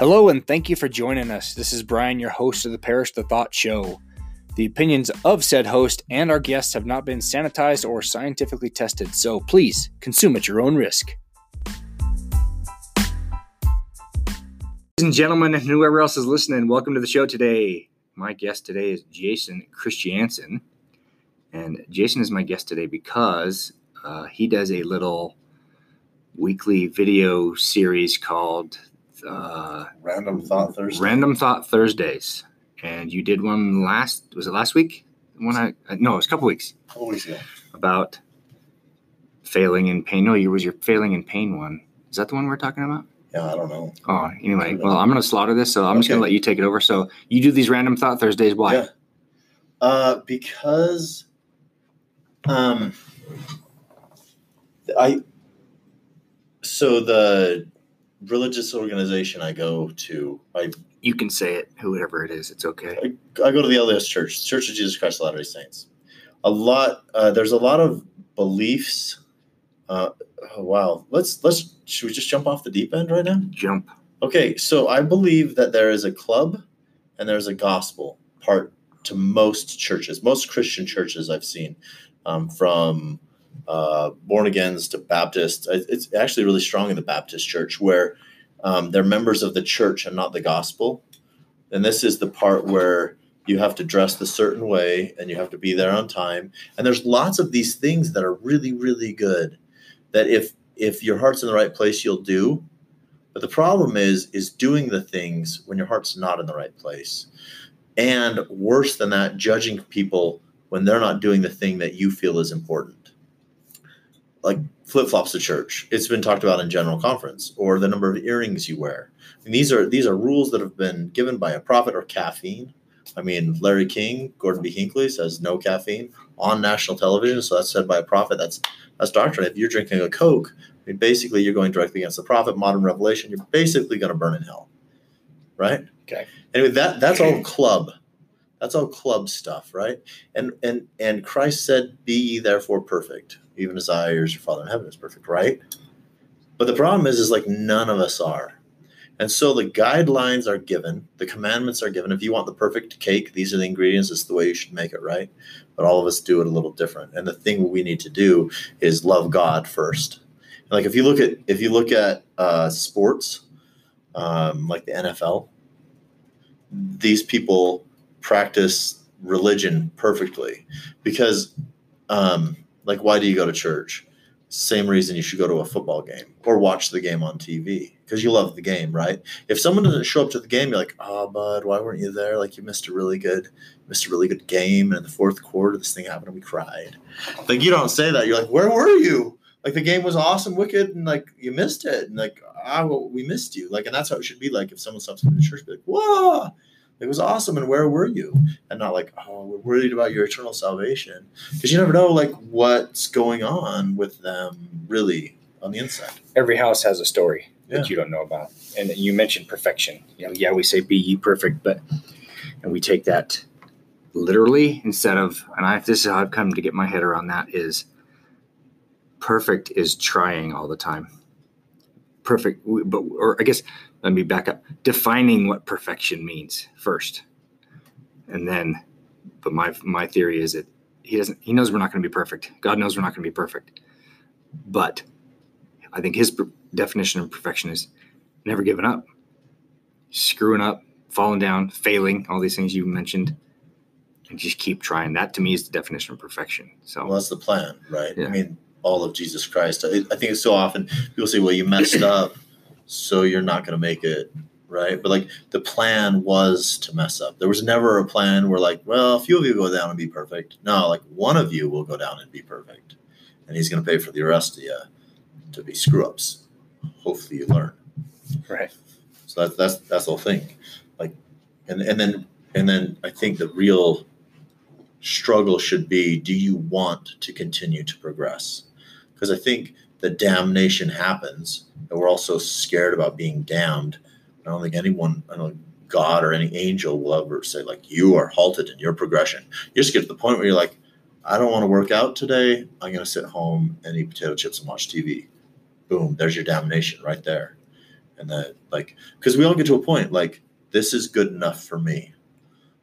Hello, and thank you for joining us. This is Brian, your host of the Parrish the Thought Show. The opinions of said host and our guests have not been sanitized or scientifically tested, so please consume at your own risk. Ladies and gentlemen, and whoever else is listening, welcome to the show today. My guest today is Jason Christiansen. And Jason is my guest today because uh, he does a little weekly video series called uh, Random Thought Thursday. Random Thought Thursdays. And you did one last, was it last week? One I, no, it was a couple weeks A couple weeks ago. about failing in pain. No, you was your failing in pain one. Is that the one we're talking about? Yeah, I don't know. Oh, anyway, well, I'm going to slaughter this, so I'm just going to let you take it over. So you do these Random Thought Thursdays. Why? Yeah. Uh, because um, I so the religious organization I go to, I You can say it, whoever it is. It's okay. I go to the LDS Church, Church of Jesus Christ of Latter Day Saints. A lot. Uh, there's a lot of beliefs. Uh, oh, wow. Let's let's should we just jump off the deep end right now? Jump. Okay, so I believe that there is a club and there's a gospel part to most churches, most Christian churches I've seen, um, from uh, born agains to Baptist. It- It's actually really strong in the Baptist church where um, they're members of the church and not the gospel. And this is the part where you have to dress the certain way and you have to be there on time. And there's lots of these things that are really, really good that if if your heart's in the right place, you'll do. But the problem is is doing the things when your heart's not in the right place. And worse than that, judging people when they're not doing the thing that you feel is important. Like flip-flops to church. It's been talked about in general conference or the number of earrings you wear. And these are these are rules that have been given by a prophet or caffeine. I mean, Larry King, Gordon B. Hinckley says no caffeine on national television. So that's said by a prophet. That's that's doctrine. If you're drinking a Coke, I mean, basically, you're going directly against the prophet, modern revelation. You're basically going to burn in hell, right? Okay. Anyway, that that's all club. That's all club stuff, right? And and and Christ said, "Be ye therefore perfect, even as I, your Father in heaven, is perfect." Right? But the problem is, is like none of us are. And so the guidelines are given, the commandments are given. If you want the perfect cake, these are the ingredients. This is the way you should make it, right? But all of us do it a little different. And the thing we need to do is love God first. Like if you look at if you look at uh, sports, um, like the NFL, these people practice religion perfectly because, um, like, why do you go to church? Same reason you should go to a football game or watch the game on TV because you love the game, right? If someone doesn't show up to the game, you're like, "Oh, bud, why weren't you there? Like, you missed a really good, missed a really good game." And in the fourth quarter, this thing happened, and we cried. Like, you don't say that. You're like, "Where were you?" Like, the game was awesome, wicked, and like you missed it, and like, ah, well, we missed you. Like, and that's how it should be. Like, if someone stops in the church, be like, "Whoa." It was awesome, and where were you? And not like, oh, we're worried about your eternal salvation, because you never know like what's going on with them really on the inside. Every house has a story Yeah. that you don't know about. And you mentioned perfection. You know, yeah, we say be ye perfect, but and we take that literally instead of and I this is how I've come to get my head around that is perfect is trying all the time. Perfect but or I guess let me back up. Defining what perfection means first. And then but my my theory is that he doesn't he knows we're not going to be perfect. God knows we're not going to be perfect. But I think his definition of perfection is never giving up, screwing up, falling down, failing, all these things you mentioned, and just keep trying. That to me is the definition of perfection. So Well, that's the plan, right? Yeah. I mean, all of Jesus Christ. I, I think it's so often people say, "Well, you messed up, so you're not going to make it." Right, but like the plan was to mess up. There was never a plan where, like, well, a few of you go down and be perfect. No, like one of you will go down and be perfect, and he's going to pay for the rest of you to be screw ups. Hopefully, you learn. right, So that's that's that's the whole thing. Like, and and then and then I think the real struggle should be: Do you want to continue to progress? Because I think the damnation happens, and we're also scared about being damned. I don't think anyone, I don't God or any angel will ever say like you are halted in your progression. You just get to the point where you're like, I don't want to work out today. I'm going to sit home and eat potato chips and watch TV. Boom, there's your damnation right there and that like because we all get to a point like this is good enough for me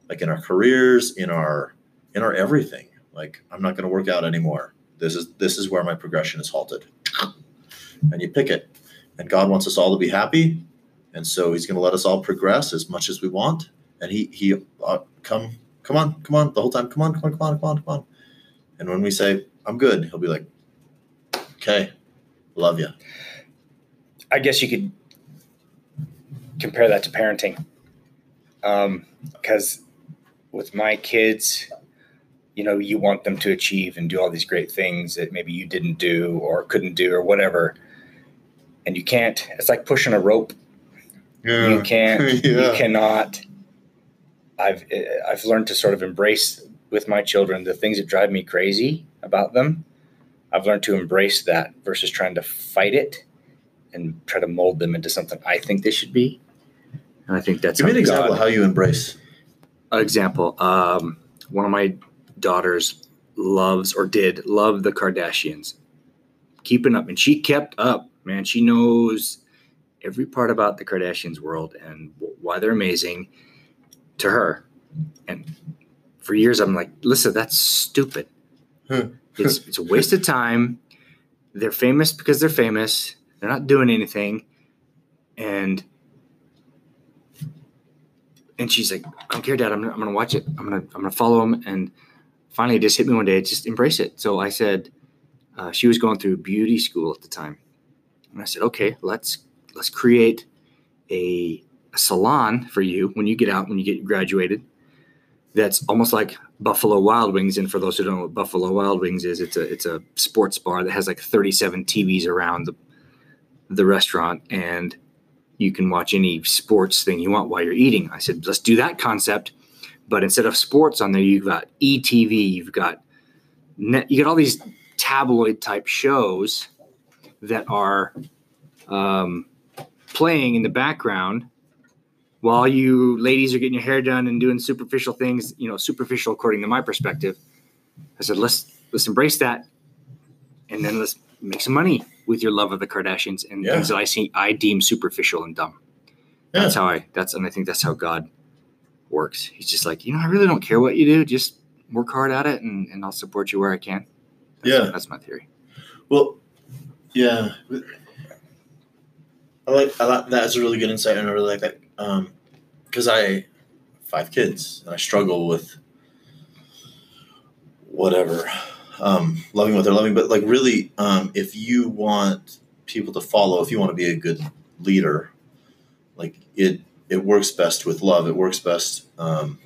like in our careers in our in our everything like i'm not going to work out anymore this is this is where my progression is halted. And you pick it. And god wants us all to be happy. And so he's going to let us all progress as much as we want. And he he uh, come come on come on the whole time come on come on come on come on come on. And when we say i'm good he'll be like okay love you I guess you could compare that to parenting. Because with my kids, you know, you want them to achieve and do all these great things that maybe you didn't do or couldn't do or whatever. And you can't, it's like pushing a rope. You can't, you cannot. I've, I've learned to sort of embrace with my children the things that drive me crazy about them. I've learned to embrace that versus trying to fight it and try to mold them into something I think they should be. And I think that's give me an how example God- of how you embrace an example um, one of my daughters loves or did love the kardashians. Keeping up and she kept up man. She knows every part about the kardashians world and why they're amazing to her. And for years i'm like listen that's stupid. Hmm. It's, it's a waste of time. They're famous because they're famous. They're not doing anything. And and she's like, I don't care, Dad. I'm, I'm gonna watch it. I'm gonna I'm gonna follow them. And finally, it just hit me one day. Just embrace it. So I said, uh, she was going through beauty school at the time, and I said, okay, let's let's create a, a salon for you when you get out when you get graduated. That's almost like Buffalo Wild Wings. And for those who don't know what Buffalo Wild Wings is, it's a it's a sports bar that has like 37 TVs around the the restaurant and you can watch any sports thing you want while you're eating. I said, let's do that concept, but instead of sports on there, you've got ETV, you've got net, you got all these tabloid type shows that are um, playing in the background while you ladies are getting your hair done and doing superficial things. You know, superficial according to my perspective. I said, let's let's embrace that, and then let's make some money with your love of the Kardashians and Yeah. things that I see I deem superficial and dumb. Yeah. That's how I that's and I think that's how God works. He's just like, you know, I really don't care what you do, just work hard at it and, and I'll support you where I can. That's, Yeah. That's my theory. Well, yeah, I like I like that's a really good insight, and I really like that Um, because I five kids and I struggle with whatever um, loving what they're loving, but like really, um, if you want people to follow, if you want to be a good leader, like it it works best with love. It works best um,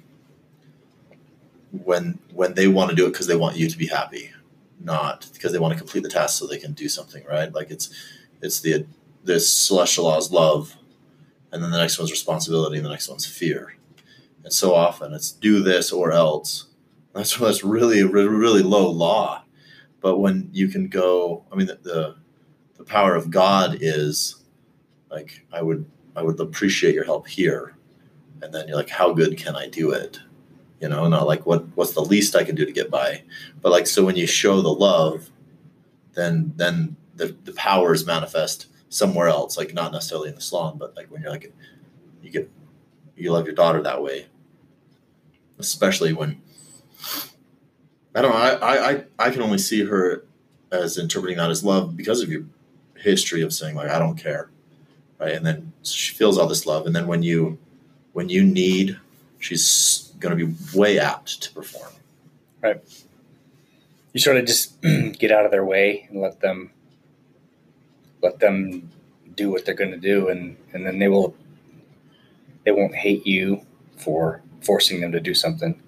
when when they want to do it because they want you to be happy not because they want to complete the task so they can do something right? Like it's it's the this celestial law is love and then the next one's responsibility and the next one's fear. And so often it's do this or else. That's that's really really, really low law. But when you can go i mean the, the the power of god is like i would i would appreciate your help here. And then you're like how good can i do it? You know not like what what's the least i can do to get by? But like so when you show the love then then the, the power is manifest somewhere else like not necessarily in the salon but like when you're like you get you love your daughter that way. Especially when i don't know i i, I can only see her as interpreting that as love because of your history of saying like i don't care right? And then she feels all this love. And then when you when you need she's going to be way apt to perform. Right. You sort of just get out of their way and let them let them do what they're going to do. And and then they will they won't hate you for forcing them to do something.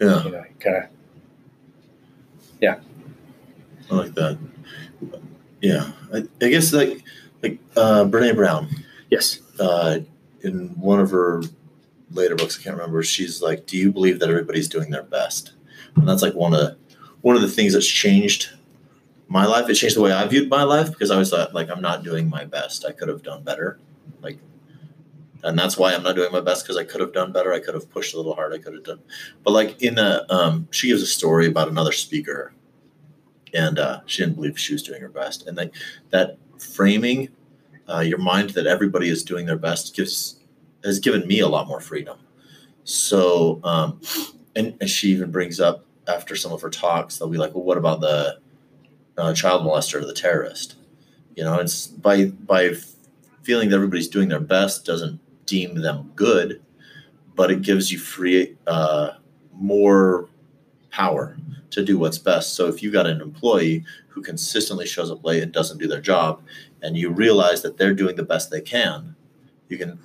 Yeah. You know kind of Yeah. I like that. Yeah, I, I guess like like uh, Brene Brown yes uh, in one of her later books, I can't remember. She's like, "Do you believe that everybody's doing their best?" And that's like one of one of the things that's changed my life. It changed the way I viewed my life because I was thought like I'm not doing my best. I could have done better. Like, and that's why I'm not doing my best because I could have done better. I could have pushed a little hard. I could have done, but like in a, um, she gives a story about another speaker, and uh, she didn't believe she was doing her best, and like that framing uh, your mind that everybody is doing their best gives has given me a lot more freedom. So, um, and, and she even brings up after some of her talks, they'll be like, "Well, what about the uh, child molester or the terrorist?" You know, it's by by feeling that everybody's doing their best doesn't deem them good, but it gives you free uh, more power to do what's best. So if you got an employee who consistently shows up late and doesn't do their job, and you realize that they're doing the best they can, you can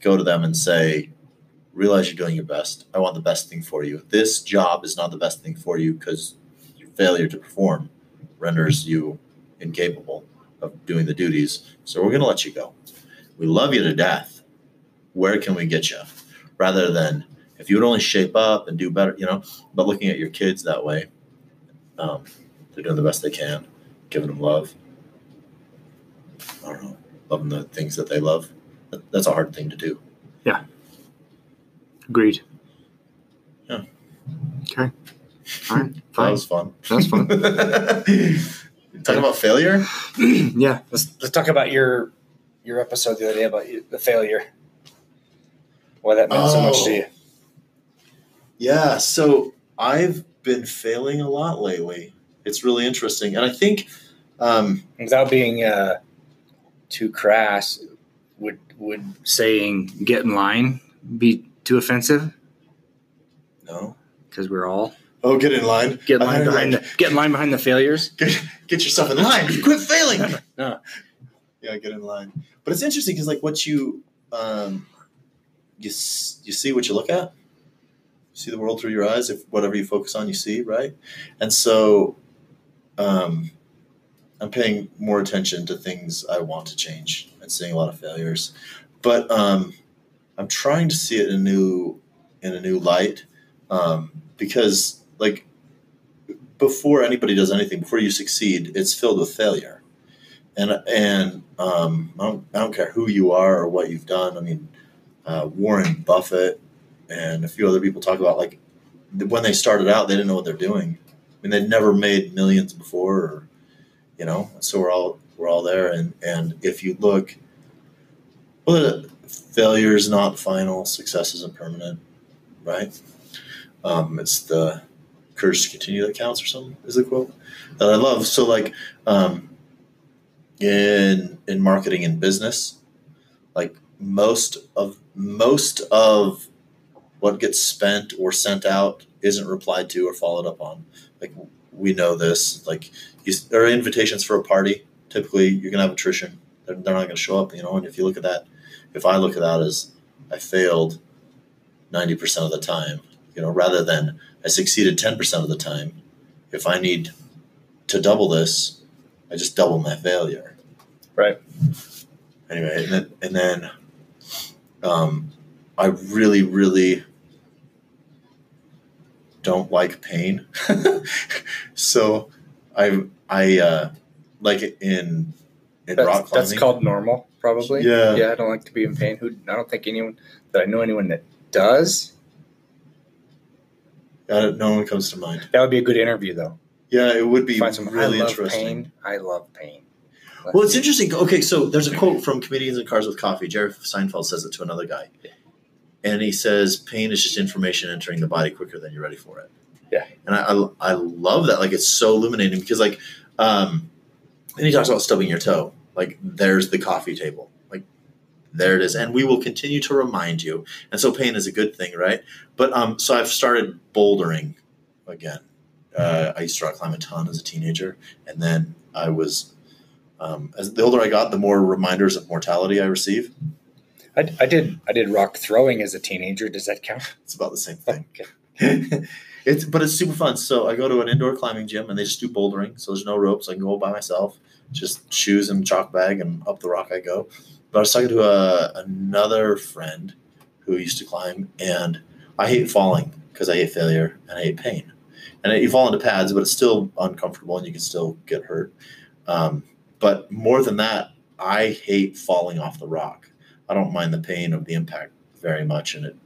go to them and say, realize you're doing your best. I want the best thing for you. This job is not the best thing for you because your failure to perform renders you incapable of doing the duties. So we're going to let you go. We love you to death. Where can we get you? Rather than if you would only shape up and do better, you know, but looking at your kids that way, um, they're doing the best they can, giving them love. I don't know, loving the things that they love. That's a hard thing to do. Yeah. Agreed. Yeah. Okay. All right. That was fun. That's fun. Talking about failure. yeah. Let's let's talk about your your episode the other day about you- the failure. Why that meant so much to Oh. you. Yeah, so I've been failing a lot lately. It's really interesting, and I think um, Without being uh, too crass, would would saying "get in line" be too offensive? no. Because we're all Oh, get in line. get in line behind the get in line behind the failures. get, get yourself in line. Quit failing. No. Yeah, get in line. But it's interesting because like what you um, you you see what you look at. See the world through your eyes. If whatever you focus on, you see, right? And so, um, I'm paying more attention to things I want to change and seeing a lot of failures. But um, I'm trying to see it in a new in a new light um, because like before anybody does anything, before you succeed, it's filled with failure. And and um, I, don't, I don't care who you are or what you've done. I mean, uh, Warren Buffett and a few other people talk about like when they started out, they didn't know what they're doing. I mean, they'd never made millions before, or you know. So we're all we're all there. And and if you look, well, failure is not final. Success isn't permanent, right? Um, it's the courage to continue that counts, or something is the quote that I love. So like. Um, in in marketing and business like most of most of what gets spent or sent out isn't replied to or followed up on. Like we know this like you, there are invitations for a party. Typically you're gonna have attrition. They're, they're not gonna show up you know and if you look at that if i look at that as i failed 90% of the time you know rather than i succeeded 10% of the time if i need to double this i just double my failure. Right. anyway and then, and then um, i really really don't like pain so i i uh, like it in in rock That's, climbing that's called normal, probably. Yeah. Yeah. I don't like to be in pain. Who? I don't think anyone that I know anyone that does. Uh, no one comes to mind That would be a good interview, though. yeah it would be Find some. really I love interesting pain. I love pain. Well, it's interesting. Okay, so there's a quote from Comedians in Cars with Coffee. Jerry Seinfeld says it to another guy. And he says, pain is just information entering the body quicker than you're ready for it. Yeah. And I, I, I love that. Like, it's so illuminating because, like, um, and he talks about stubbing your toe. Like, there's the coffee table. Like, there it is. And we will continue to remind you. And so pain is a good thing, right? But um, so I've started bouldering again. Uh, I used to rock climb a ton as a teenager. And then I was um, as the older I got, the more reminders of mortality I receive. I, I did. I did rock throwing as a teenager. Does that count? It's about the same thing. Okay. it's but it's super fun. So I go to an indoor climbing gym and they just do bouldering. So there's no ropes. I can go by myself, just shoes and chalk bag, and up the rock I go. But I was talking to a, another friend who used to climb, and I hate falling because I hate failure and I hate pain. And you fall into pads, but it's still uncomfortable and you can still get hurt. Um, but more than that, I hate falling off the rock. I don't mind the pain of the impact very much, and it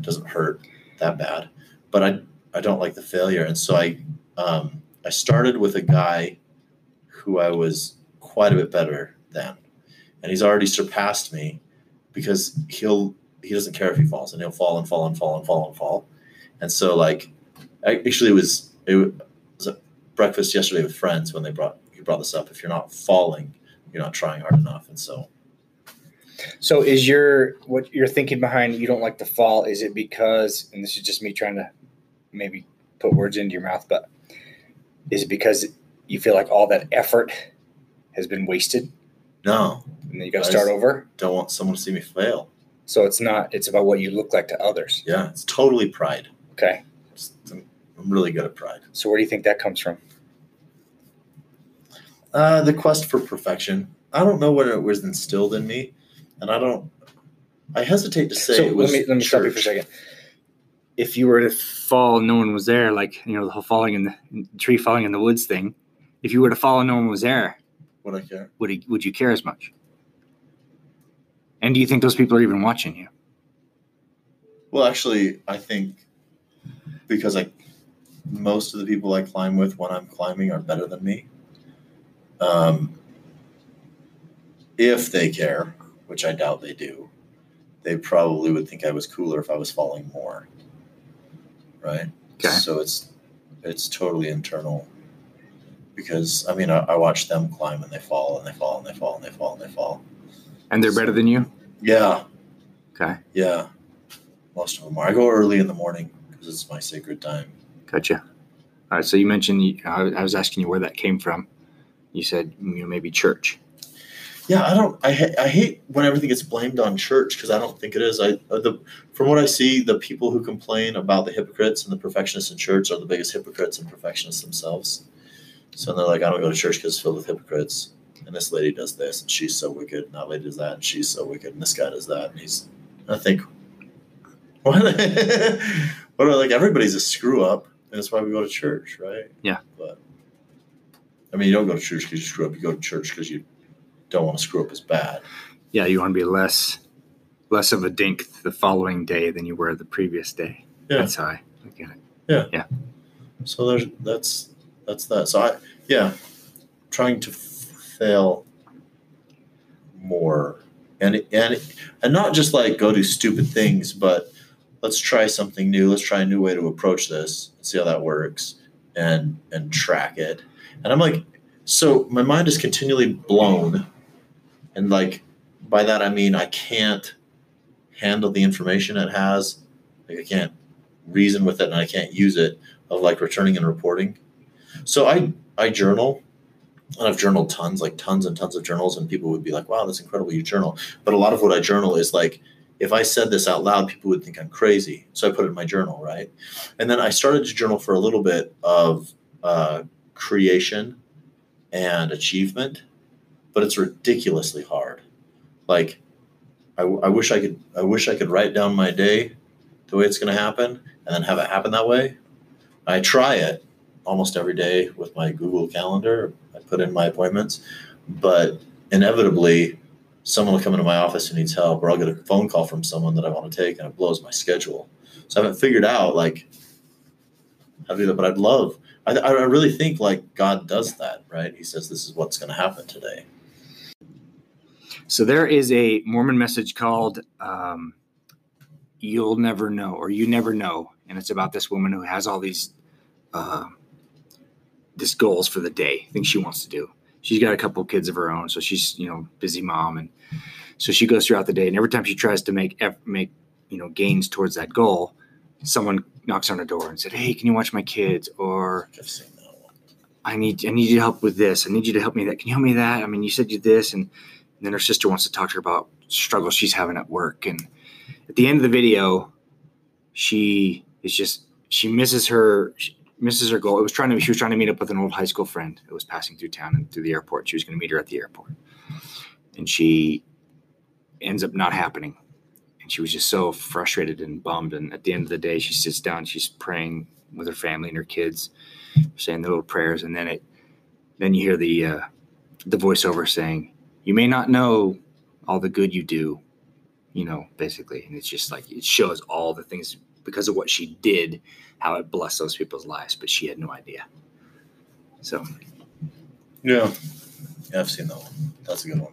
doesn't hurt that bad. But I I don't like the failure, and so I um, I started with a guy who I was quite a bit better than, and he's already surpassed me because he'll he doesn't care if he falls and he'll fall and fall and fall and fall and fall. And so like I, actually it was it was a breakfast yesterday with friends when they brought he brought this up. If you're not falling, you're not trying hard enough. And so So is your what you're thinking behind you don't like to fall? Is it because and this is just me trying to maybe put words into your mouth, but is it because you feel like all that effort has been wasted no, and then you got to start over? don't want someone to see me fail. So it's not it's about what you look like to others. Yeah, it's totally pride. Okay. It's- I'm I'm really good at pride. So where do you think that comes from? Uh, the quest for perfection. I don't know what it was instilled in me, and I don't. I hesitate to say so it was. let me let me stop you for a second. If you were to fall, no one was there, like you know the whole falling in the, tree falling in the woods thing. If you were to fall and no one was there, Would I care? would it, would you care as much? And do you think those people are even watching you? Well, actually, I think because like most of the people I climb with when I'm climbing are better than me. Um, if they care, which I doubt they do, they probably would think I was cooler if I was falling more. Right. Okay. So it's it's totally internal. Because I mean, I, I watch them climb and they fall and they fall and they fall and they fall and they fall. And they're better than you? Yeah, Okay, yeah. Most of them are. I go early in the morning because it's my sacred time. gotcha. All right. So you mentioned I was asking you where that came from. You said you know maybe church. Yeah, I don't. I ha- I hate when everything gets blamed on church because I don't think it is. I uh, the from what I see, the people who complain about the hypocrites and the perfectionists in church are the biggest hypocrites and perfectionists themselves. So they're like, I don't go to church because it's filled with hypocrites. And this lady does this, and she's so wicked. And that lady does that, and she's so wicked. And this guy does that, and he's. I think. What? what are like everybody's a screw up, and that's why we go to church, right? Yeah. But. I mean, you don't go to church because you screw up. You go to church because you don't want to screw up as bad. Yeah, you want to be less less of a dink the following day than you were the previous day. Yeah. That's how I look at it. Yeah. Yeah. So there's that's that's that. So I yeah, trying to f- fail more and and and not just like go do stupid things, but let's try something new. Let's try a new way to approach this. See how that works and and track it. And I'm like, so my mind is continually blown, and like by that I mean I can't handle the information it has. Like I can't reason with it and I can't use it of like returning and reporting. So I I journal and I've journaled tons, like tons and tons of journals, and people would be like, "Wow, that's incredible! You journal." But a lot of what I journal is like, if I said this out loud, people would think I'm crazy. So I put it in my journal, right? And then I started to journal for a little bit of uh, creation and achievement, but it's ridiculously hard. Like, I, I wish I could. I wish I could write down my day, the way it's going to happen, and then have it happen that way. I try it almost every day with my Google Calendar. I put in my appointments, but inevitably, someone will come into my office who needs help, or I'll get a phone call from someone that I want to take, and it blows my schedule. So I haven't figured out like how to do that, but I'd love. I, I really think like God does that, right? He says this is what's going to happen today. So there is a Mormon message called um, "You'll Never Know" or "You Never Know," and it's about this woman who has all these uh, these goals for the day, things she wants to do. She's got a couple kids of her own, so she's you know busy mom, and so she goes throughout the day. And every time she tries to make make you know gains towards that goal, someone knocks on her door and said, "Hey, can you watch my kids?" Or. I need I need you to help with this. I need you to help me that. Can you help me that? I mean, you said you this, and, and then her sister wants to talk to her about struggles she's having at work. And at the end of the video, she is just she misses her she misses her goal. It was trying to she was trying to meet up with an old high school friend that was passing through town and through the airport. She was going to meet her at the airport, and she ends up not happening. And she was just so frustrated and bummed. And at the end of the day, she sits down. She's praying with her family and her kids saying the little prayers, and then it, then you hear the uh, the voiceover saying, "You may not know all the good you do," you know, basically, and it's just like it shows all the things because of what she did, how it blessed those people's lives, but she had no idea. So Yeah. Yeah, I've seen that one. That's a good one.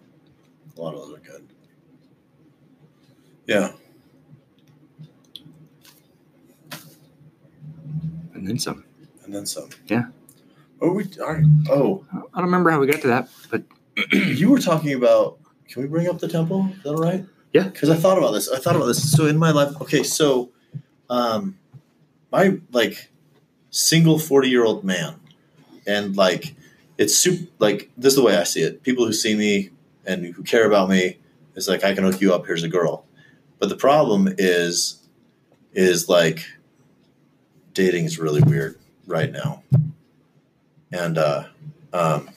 A lot of those are good. Yeah. And then some. And then some. Yeah. Oh, we all right. Oh, I don't remember how we got to that, but you were talking about. Can we bring up the temple? Is that all right? Yeah. Because I thought about this. I thought about this. So in my life, okay, so, um, my like single forty year old man, and like it's super. Like this is the way I see it. People who see me and who care about me is like I can hook you up. Here's a girl. But the problem is, is like dating is really weird right now, and uh, um,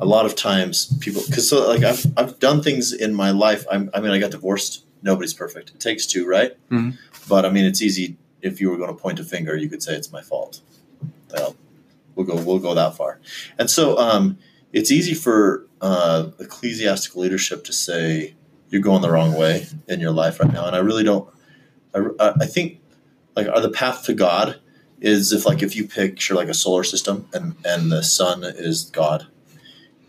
a lot of times people because so like I've I've done things in my life. I'm, I mean, I got divorced. Nobody's perfect. It takes two, right? Mhm. But I mean, it's easy if you were going to point a finger, you could say it's my fault. Well, we'll go we'll go that far, and so um, it's easy for uh, ecclesiastical leadership to say you're going the wrong way in your life right now, and I really don't. I, I think like are the path to God is if like if you picture like a solar system and and the sun is God,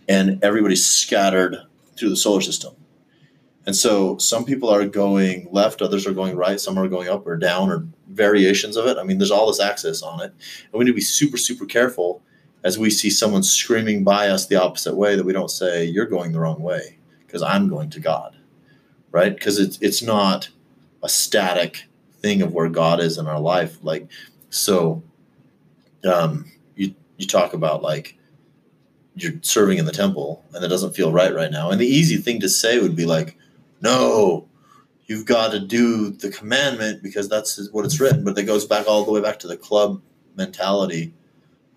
and everybody's scattered through the solar system. And so some people are going left, others are going right, some are going up or down or variations of it. I mean, there's all this access on it. And we need to be super, super careful as we see someone screaming by us the opposite way that we don't say, You're going the wrong way because I'm going to God. Right? Because it's it's not a static thing of where God is in our life. Like so um you you talk about like you're serving in the temple and it doesn't feel right right now. And the easy thing to say would be like, no, you've got to do the commandment because that's what it's written. But it goes back all the way back to the club mentality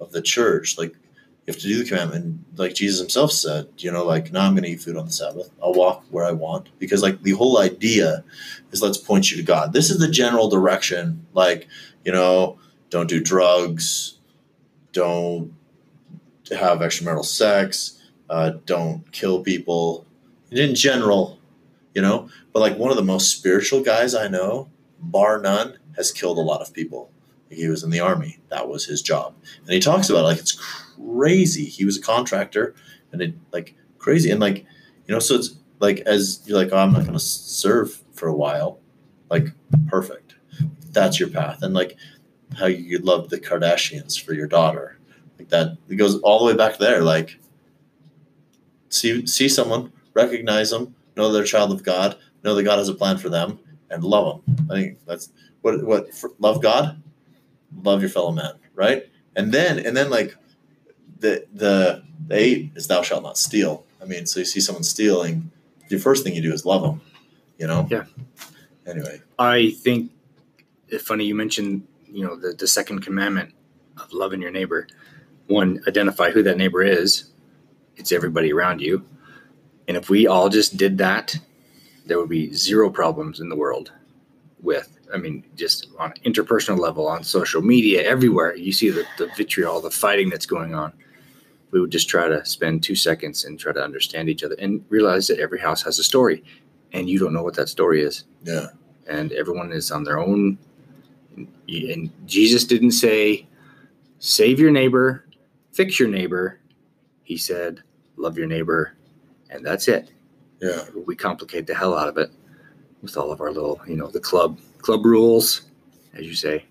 of the church. Like, you have to do the commandment. Like Jesus himself said, you know, like, now I'm going to eat food on the Sabbath. I'll walk where I want. Because, like, the whole idea is let's point you to God. This is the general direction. Like, you know, don't do drugs, don't have extramarital sex, uh, don't kill people. In general, you know, but like one of the most spiritual guys I know, bar none, has killed a lot of people. He was in the army. That was his job. And he talks about it like it's crazy. He was a contractor and it like crazy. And like, you know, so it's like as you're like, oh, I'm not going to serve for a while. Like, perfect. That's your path. And like how you love the Kardashians for your daughter. Like that, it goes all the way back there. Like, see, see someone, recognize them, know they're a child of God, know that God has a plan for them, and love them. I think that's what what love God, love your fellow man, right? And then and then like the the the eight is thou shalt not steal. I mean, so you see someone stealing, the first thing you do is love them, you know. Yeah. Anyway, I think it's funny you mentioned, you know, the, the second commandment of loving your neighbor. One, identify who that neighbor is. It's everybody around you. And if we all just did that, there would be zero problems in the world with, I mean, just on interpersonal level, on social media, everywhere. You see the, the vitriol, the fighting that's going on. We would just try to spend two seconds and try to understand each other and realize that every house has a story and you don't know what that story is yeah, and everyone is on their own. And Jesus didn't say, save your neighbor, fix your neighbor. He said, love your neighbor, and that's it. yeah, We complicate the hell out of it with all of our little, you know, the club club rules, as you say.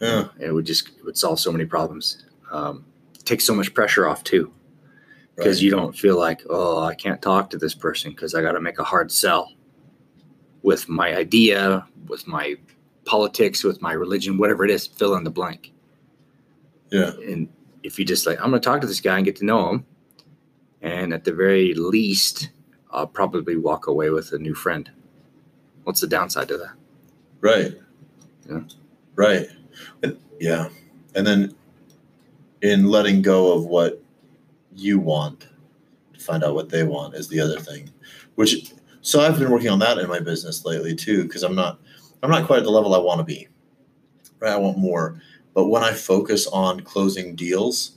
yeah, It would just it would solve so many problems. Um, take so much pressure off too, because right. you don't feel like, oh, I can't talk to this person because I got to make a hard sell with my idea, with my politics, with my religion, whatever it is, fill in the blank. yeah, And if you just like, I'm going to talk to this guy and get to know him, and at the very least, I'll probably walk away with a new friend. What's the downside to that? right, Yeah. right, and, yeah, and then in letting go of what you want to find out what they want is the other thing, which so I've been working on that in my business lately too because I'm not I'm not quite at the level I want to be. Right, I want more, but when I focus on closing deals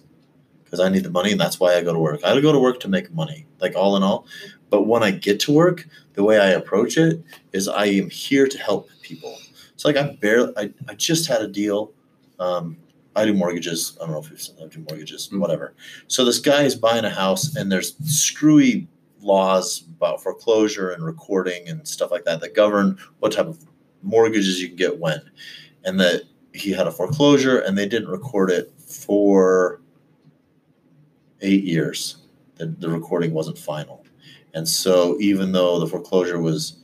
because I need the money and that's why I go to work. I go to work to make money, like all in all. But when I get to work, the way I approach it is I am here to help people. So like I barely I, I just had a deal. Um, I do mortgages. I don't know if you've seen I do mortgages, Mhm. whatever. So this guy is buying a house and there's screwy laws about foreclosure and recording and stuff like that that govern what type of mortgages you can get when. And that he had a foreclosure and they didn't record it for eight years. The, the recording wasn't final. And so even though the foreclosure was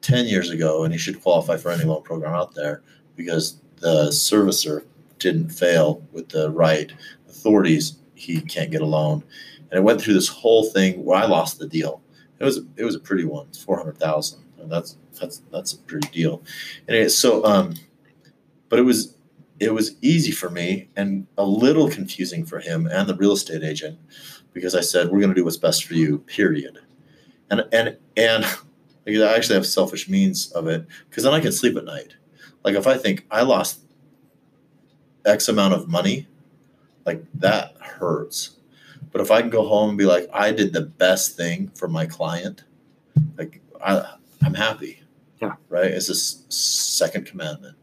10 years ago and he should qualify for any loan program out there because the servicer didn't fail with the right authorities, he can't get a loan. And it went through this whole thing where I lost the deal. It was it was a pretty one. Four hundred thousand. That's that's that's a pretty deal. And it, so um, but it was it was easy for me and a little confusing for him and the real estate agent because I said we're going to do what's best for you. Period. And and and I actually have selfish means of it because then I can sleep at night. Like if I think I lost X amount of money, like that hurts. But if I can go home and be like, I did the best thing for my client, like I, I'm happy. Yeah. Right. It's this second commandment.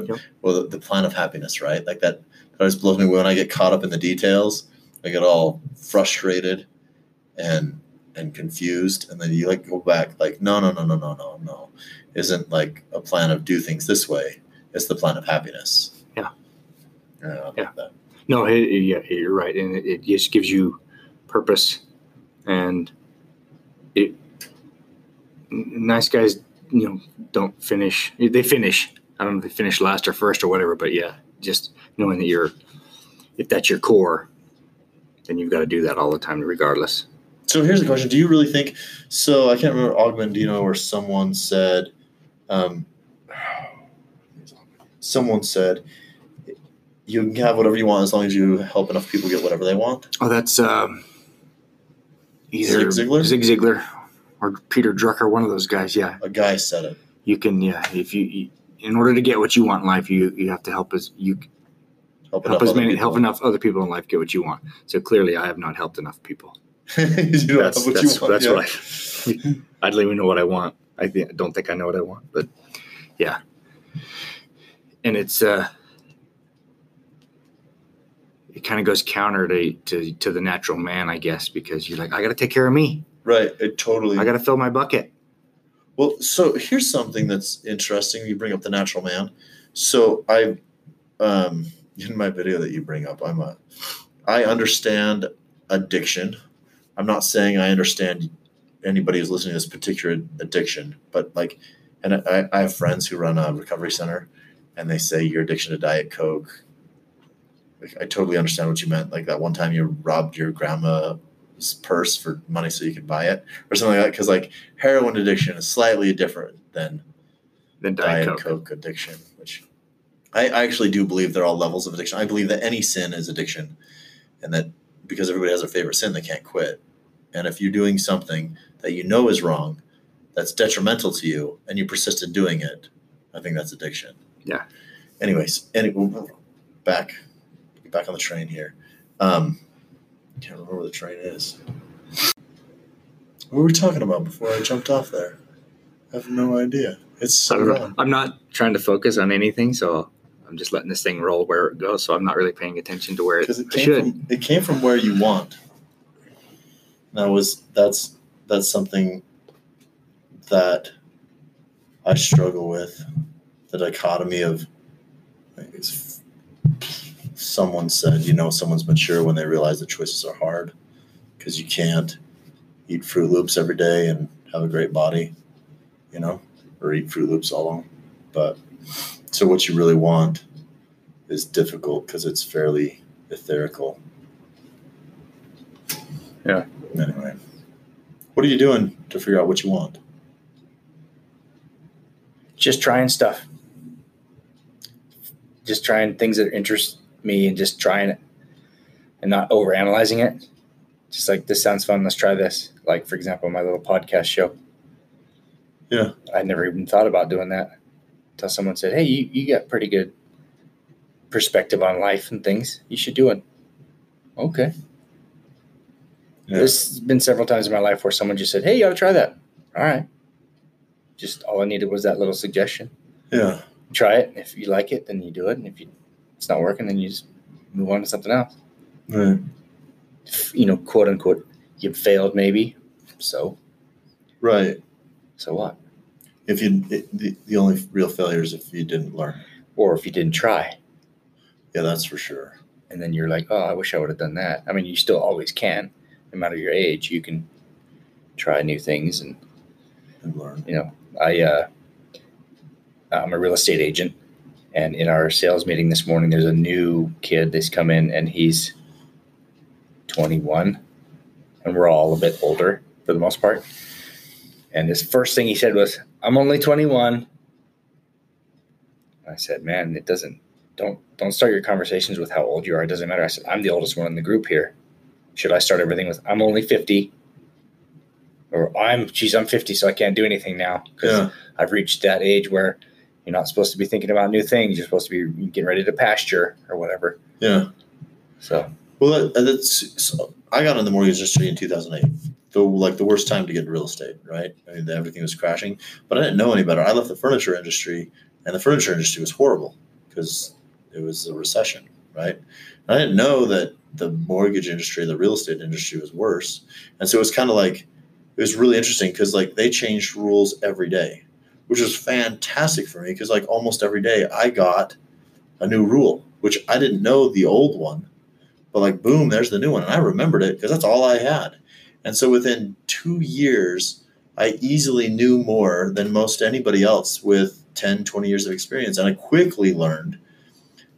The, Yep. Well, the, the plan of happiness, right? Like that, that always blows me when I get caught up in the details. I get all frustrated and and confused, and then you like go back, like, no, no, no, no, no, no, no. Isn't like a plan of do things this way. It's the plan of happiness. Yeah. Yeah. Like Yeah. that. No, it, it- yeah, you're right, and it, it just gives you purpose, and it. Nice guys, you know, don't finish. They finish. I don't know if they finish last or first or whatever, but yeah, just knowing that you're, if that's your core, then you've got to do that all the time, regardless. So here's the question: Do you really think? So I can't remember Og Mandino or someone said, um, someone said, you can have whatever you want as long as you help enough people get whatever they want. Oh, that's um, either Zig Ziglar? Zig Ziglar, or Peter Drucker, one of those guys. Yeah, A guy said it. you can. Yeah, if you, you in order to get what you want in life, you you have to help as you Help, help as many help enough other people in life get what you want. So clearly, I have not helped enough people. That's what that's you want, that's yeah. what I. Don't even know what I want. I think, don't think I know what I want, but yeah. And it's uh, it kind of goes counter to, to to the natural man, I guess, because you're like, I got to take care of me. Right. It totally. I got to fill my bucket. Well, so here's something that's interesting. You bring up the natural man. So I, um, in my video that you bring up, I'm a, I understand addiction. I'm not saying I understand anybody who's listening to this particular addiction, but like, and I, I have friends who run a recovery center, and they say your addiction to Diet Coke. Like, I totally understand what you meant. Like that one time you robbed your grandma's purse for money so you could buy it, or something like that. Because like heroin addiction is slightly different than Then Diet, Diet, Coke. Coke. addiction, which I, I actually do believe they're all levels of addiction. I believe that any sin is addiction, and that because everybody has their favorite sin, they can't quit. And if you're doing something that you know is wrong, that's detrimental to you, and you persist in doing it, I think that's addiction. Yeah. Anyways, any, back back on the train here. Um, I can't remember where the train is. What were we talking about before I jumped off there? I have no idea. It's so don't know. long. I'm not trying to focus on anything, so I'm just letting this thing roll where it goes. So I'm not really paying attention to where it, it came should. from it came from where you want. That was that's that's something that I struggle with. The dichotomy of someone said, you know, someone's mature when they realize the choices are hard because you can't eat Froot Loops every day and have a great body, you know, or eat Froot Loops all along. But so what you really want is difficult because it's fairly etherical. Yeah. Anyway, what are you doing to figure out what you want? just trying stuff. Just trying things that interest me and just trying it and not over analyzing it. Just like this sounds fun, let's try this. Like for example, my little podcast show. Yeah. I never even thought about doing that until someone said, Hey, you, you got pretty good perspective on life and things. You should do it. Okay. Yeah. This has been several times in my life where someone just said, Hey, you ought to try that. All right. Just all I needed was that little suggestion Yeah. try it. If you like it, then you do it, and if you, it's not working, then you just move on to something else. Right. You know, quote unquote, you failed maybe. So, Right. so what? If you it, the, the only real failure is if you didn't learn. Or if you didn't try, Yeah, that's for sure. and then you're like, oh, I wish I would have done that. I mean, you still always can, no matter your age. You can try new things, and And learn. you know, I uh, I'm a real estate agent, and in our sales meeting this morning, there's a new kid that's come in, and he's 21, and we're all a bit older for the most part. And his first thing he said was, "I'm only 21." I said, "Man, it doesn't don't don't start your conversations with how old you are. It doesn't matter." I said, "I'm the oldest one in the group here. Should I start everything with I'm only 50?" Or I'm, geez, I'm 50, so I can't do anything now because Yeah. I've reached that age where you're not supposed to be thinking about new things. You're supposed to be getting ready to pasture or whatever. Yeah. So, Well, that, that's so I got in the mortgage industry in 2008. The like the worst time to get real estate, right? I mean, everything was crashing, but I didn't know any better. I left the furniture industry, and the furniture industry was horrible because it was a recession, right? And I didn't know that the mortgage industry, the real estate industry, was worse. And so it was kind of like it was really interesting because like they changed rules every day, which was fantastic for me because like almost every day I got a new rule, which I didn't know the old one but like boom there's the new one and i remembered it because that's all i had. And so within two years i easily knew more than most anybody else with 10 20 years of experience and i quickly learned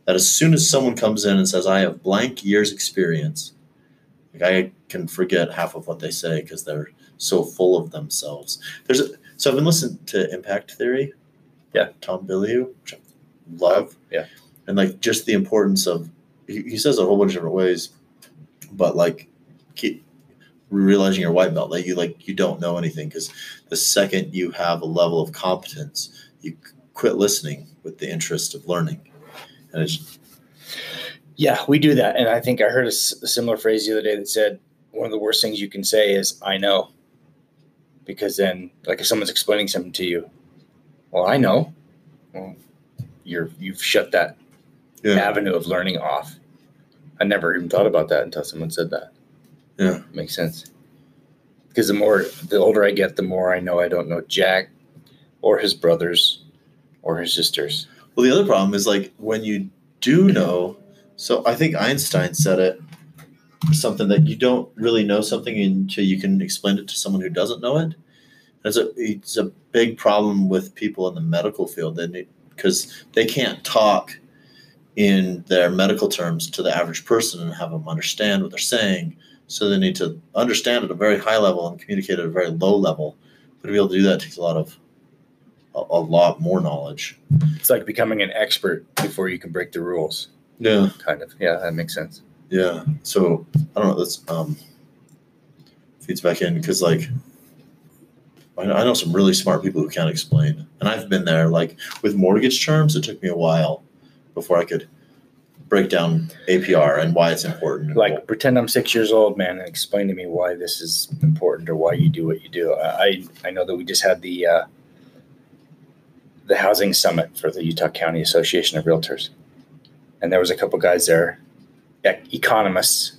that as soon as someone comes in and says i have blank years experience like i can forget half of what they say because they're so full of themselves. There's a, so i've been listening to impact theory Yeah. tom Bilyeu, which i love Yeah. and like just the importance of he, he says a whole bunch of different ways, but like keep realizing your white belt that you like you don't know anything because the second you have a level of competence, you quit listening with the interest of learning, and it's yeah, we do that. And I think I heard a, s- a similar phrase the other day that said, one of the worst things you can say is, I know. Because then, like if someone's explaining something to you, well, I know. Well, you're, you've shut that yeah avenue of learning off. I never even thought about that until someone said that. Yeah. Makes sense. Because the more, the older I get, the more I know I don't know Jack or his brothers or his sisters. Well, the other problem is like when you do know. So I think Einstein said it something that you don't really know something until you can explain it to someone who doesn't know it. It's a it's a big problem with people in the medical field, because they can't talk in their medical terms to the average person and have them understand what they're saying. So they need to understand at a very high level and communicate at a very low level. But to be able to do that takes a lot of a, a lot more knowledge. It's like becoming an expert before you can break the rules, Yeah. kind of. Yeah, that makes sense. Yeah. So I don't know. That's um feeds back in because like I know, some really smart people who can't explain, and I've been there. Like with mortgage terms, it took me a while before I could break down APR and why it's important. Like, pretend I'm six years old, man, and explain to me why this is important or why you do what you do. I I know that we just had the uh, the housing summit for the Utah County Association of Realtors, and there was a couple guys there, economists,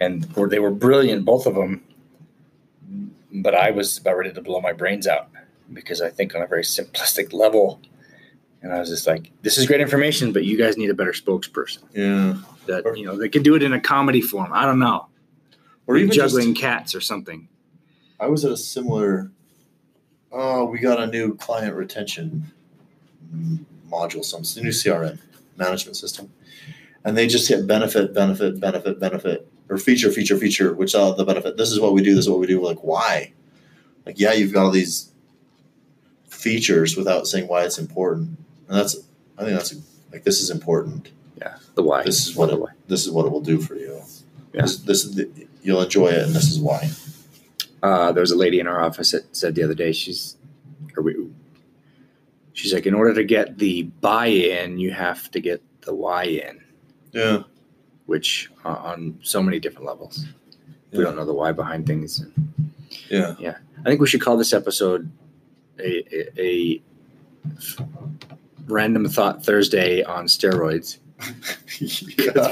and were- they were brilliant, both of them. But I was about ready to blow my brains out because I think on a very simplistic level. And I was just like, this is great information, but you guys need a better spokesperson yeah, that you know they could do it in a comedy form. I don't know, or even juggling Just, cats or something. I was at a similar. Oh, we got a new client retention module, some new CRM management system, and they just hit benefit, benefit, benefit, benefit, or feature, feature, feature, which are the benefit. This is what we do. This is what we do. We're like, why? Like, yeah, you've got all these features without saying why it's important, and that's. I think that's like this is important. Yeah, the why. This is what it, why. this is what it will do for you. Yeah. This, this is the, you'll enjoy it, and this is why. Uh, there was a lady in our office that said the other day, she's, we, she's like, in order to get the buy-in, you have to get the why in, Yeah. which uh, on so many different levels. We don't know the why behind things. Yeah. Yeah. I think we should call this episode a, a, a random thought Thursday on steroids. It's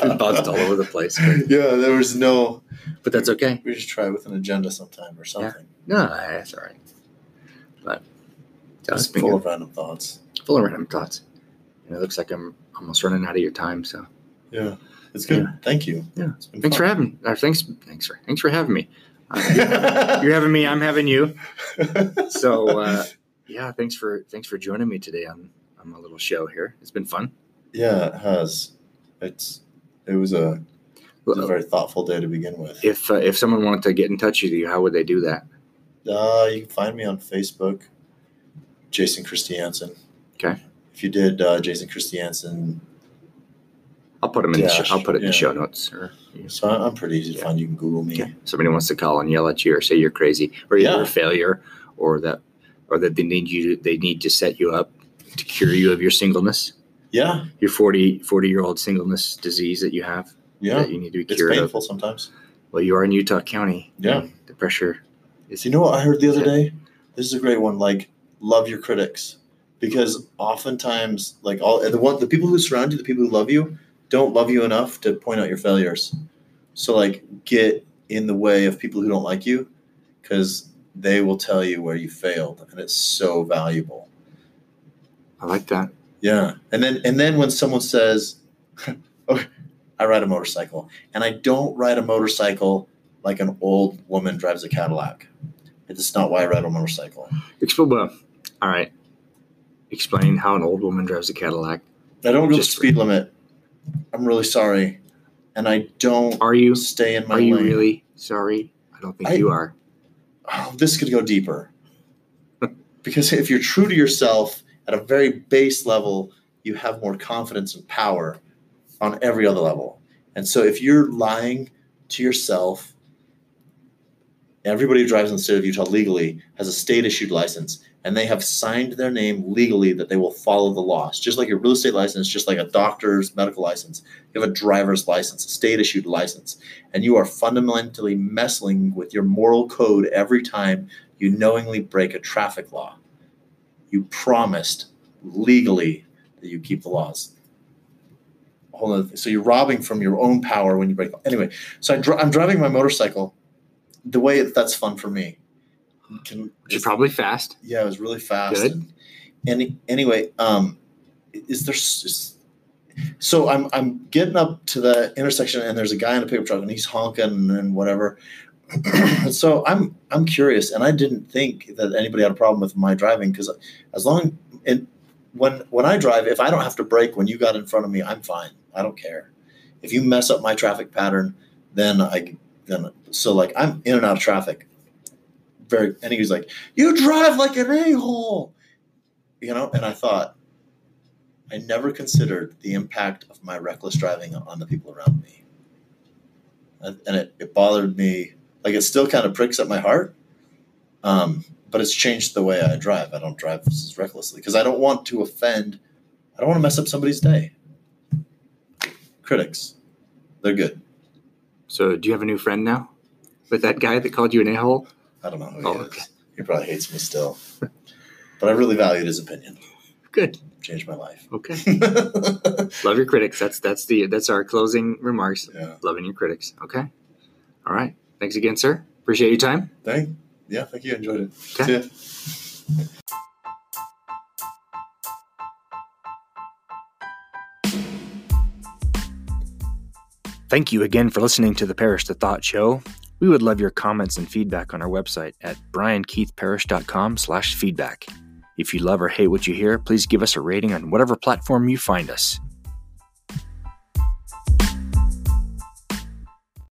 been buzzed all over the place. yeah, there was no but that's okay. We should try it with an agenda sometime or something. No, that's all right. But Just it's full good. of random thoughts. full of random thoughts. And it looks like I'm almost running out of your time. So Yeah, it's good. Yeah. Thank you. Yeah. It's been thanks for having. Uh, thanks, thanks for thanks for having me. Uh, you're having me. I'm having you. So uh, yeah, thanks for thanks for joining me today on on my little show here. It's been fun. yeah, it has. It's it was a, it was a very thoughtful day to begin with. If uh, if someone wanted to get in touch with you, how would they do that? Uh, you can find me on Facebook, Jason Christiansen. Okay. If you did uh, Jason Christiansen, I'll put them in. The Dash, show, I'll put it in the yeah. show notes. Or so I'm pretty easy to Yeah. find. You can Google me. okay. somebody wants to call and yell at you or say you're crazy or you're Yeah. a failure or that or that they need you. They need to set you up to cure you of your singleness, Yeah, your 40 40 year old singleness disease that you have yeah. that you need to be It's cured of. painful sometimes. Well, you are in Utah County. Yeah. The pressure is You know what I heard the other day? This is a great one. Like, love your critics, because oftentimes, like all the one, the people who surround you, the people who love you, don't love you enough to point out your failures. So, like, get in the way of people who don't like you, because they will tell you where you failed, and it's so valuable. I like that. Yeah, and then and then when someone says, "Okay, I ride a motorcycle," and I don't ride a motorcycle like an old woman drives a Cadillac. It's not why I ride a motorcycle. Explain. Well, all right. Explain how an old woman drives a Cadillac. I don't go the speed limit. I'm really sorry, and I don't Are you? stay in my Are you lane. really sorry? I don't think I- you are. Oh, this could go deeper. because if you're true to yourself at a very base level, you have more confidence and power on every other level. And so if you're lying to yourself, everybody who drives in the state of Utah legally has a state issued license and they have signed their name legally that they will follow the laws. Just like your real estate license, just like a doctor's medical license, you have a driver's license, a state issued license, and you are fundamentally messing with your moral code every time you knowingly break a traffic law. You promised legally that you keep the laws. Hold on. So you're robbing from your own power when you break. Anyway, so I I'm driving my motorcycle. The way that's fun for me. Can, is probably fast. yeah, it was really fast. Good. And, any anyway, um, is there? So I'm I'm getting up to the intersection and there's a guy in a pickup truck and he's honking and whatever. so I'm I'm curious and I didn't think that anybody had a problem with my driving because as long and when when I drive, if I don't have to brake when you got in front of me, I'm fine. I don't care. If you mess up my traffic pattern, then I then so like I'm in and out of traffic. Very and he was like, You drive like an a-hole. You know, and I thought, I never considered the impact of my reckless driving on the people around me. And and it, it bothered me. Like it still kind of pricks at my heart. Um, but it's changed the way I drive. I don't drive as recklessly because I don't want to offend. I don't want to mess up somebody's day. Critics, they're good. So, do you have a new friend now? With that guy that called you an a hole? I don't know who he Oh, is. okay. He probably hates me still, but I really valued his opinion. Good. Changed my life. Okay. Love your critics. That's that's the that's our closing remarks. yeah. Loving your critics. Okay. All right. Thanks again, sir. Appreciate your time. Thank. Yeah. Thank you. Enjoyed it. Okay. See ya. Thank you again for listening to the Parrish the Thought Show. We would love your comments and feedback on our website at briankeithparrish.com slash feedback. If you love or hate what you hear, please give us a rating on whatever platform you find us.